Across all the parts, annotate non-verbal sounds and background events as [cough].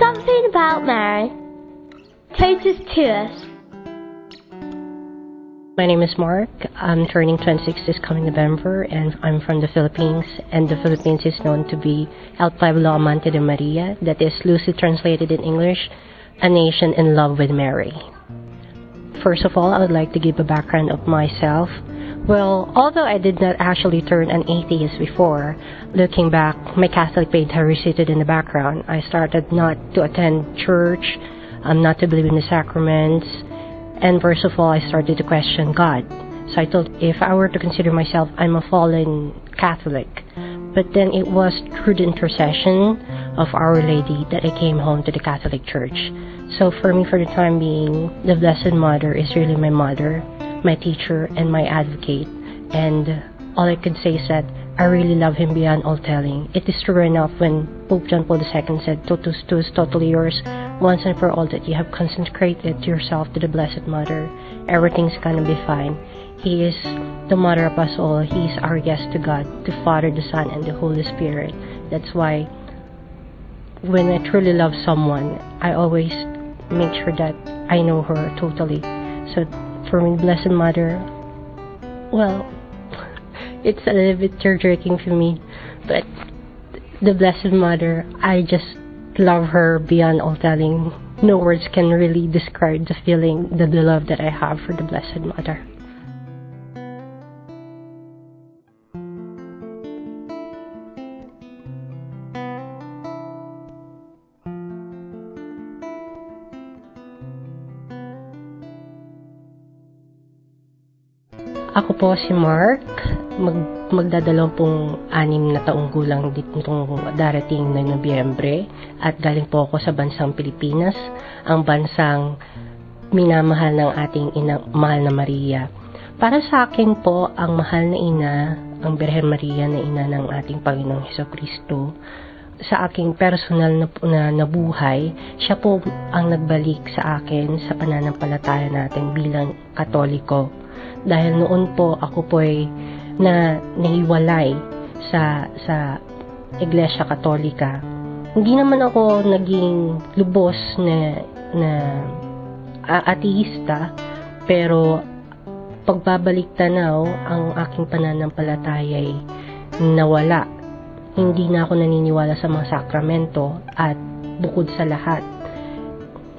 Something about Mary. Take us to us. My name is Mark. I'm turning 26 this coming November, and I'm from the Philippines. And the Philippines is known to be El Pueblo Amante de Maria, that is loosely translated in English, a nation in love with Mary. First of all, I would like to give a background of myself. Well, although I did not actually turn an atheist before, looking back, my Catholic faith had receded in the background. I started not to attend church, um, not to believe in the sacraments, and first of all, I started to question God. So I thought if I were to consider myself, I'm a fallen Catholic. But then it was through the intercession of Our Lady that I came home to the Catholic Church. So for me, for the time being, the Blessed Mother is really my mother, my teacher, and my advocate. And all I can say is that I really love him beyond all telling. It is true enough when Pope John Paul II said, Totus tuus, totally yours, once and for all that you have consecrated yourself to the Blessed Mother. Everything's gonna be fine. He is the mother of us all. He is our guest to God, the Father, the Son, and the Holy Spirit. That's why when I truly love someone, I always make sure that I know her totally. So for Blessed Mother, well, [laughs] it's a little bit tear-jerking for me, but the Blessed Mother, I just love her beyond all telling. No words can really describe the feeling, the love that I have for the Blessed Mother. Ako po si Mark. Mag, magdadalampung anim na taong gulang ditong darating na Nobyembre at galing po ako sa bansang Pilipinas, ang bansang minamahal ng ating inang mahal na Maria. Para sa akin po, ang mahal na ina, ang Birhen Maria na ina ng ating Panginoong Heso Kristo, sa aking personal na, na, na buhay, siya po ang nagbalik sa akin sa pananampalataya natin bilang katoliko dahil noon po ako po ay na nahiwalay sa sa Iglesia Katolika. Hindi naman ako naging lubos na na ateista pero pagbabalik tanaw ang aking pananampalataya ay nawala. Hindi na ako naniniwala sa mga sakramento at bukod sa lahat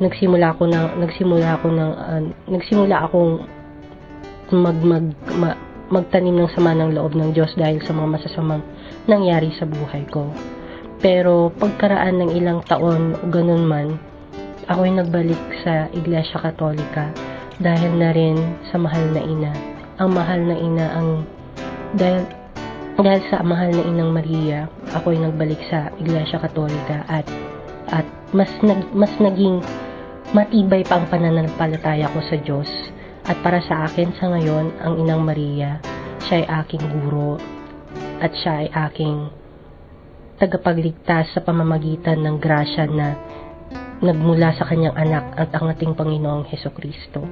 nagsimula ako ng nagsimula ako ng uh, nagsimula akong mag, mag, ma, magtanim ng sama ng loob ng Diyos dahil sa mga masasamang nangyari sa buhay ko. Pero pagkaraan ng ilang taon o ganun man, ako ay nagbalik sa Iglesia Katolika dahil na rin sa mahal na ina. Ang mahal na ina ang dahil dahil sa mahal na inang Maria, ako ay nagbalik sa Iglesia Katolika at at mas nag, mas naging matibay pa ang pananampalataya ko sa Diyos at para sa akin sa ngayon, ang Inang Maria, siya ay aking guro at siya ay aking tagapagligtas sa pamamagitan ng grasya na nagmula sa kanyang anak at ang ating Panginoong Heso Kristo.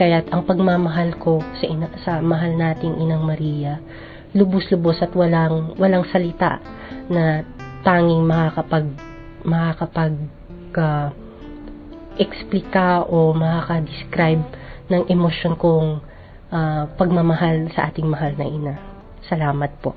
Kaya't ang pagmamahal ko sa, ina, sa mahal nating Inang Maria, lubos-lubos at walang walang salita na tanging makakapag makakapag uh, explika o makaka-describe ng emosyon kong uh, pagmamahal sa ating mahal na ina. Salamat po.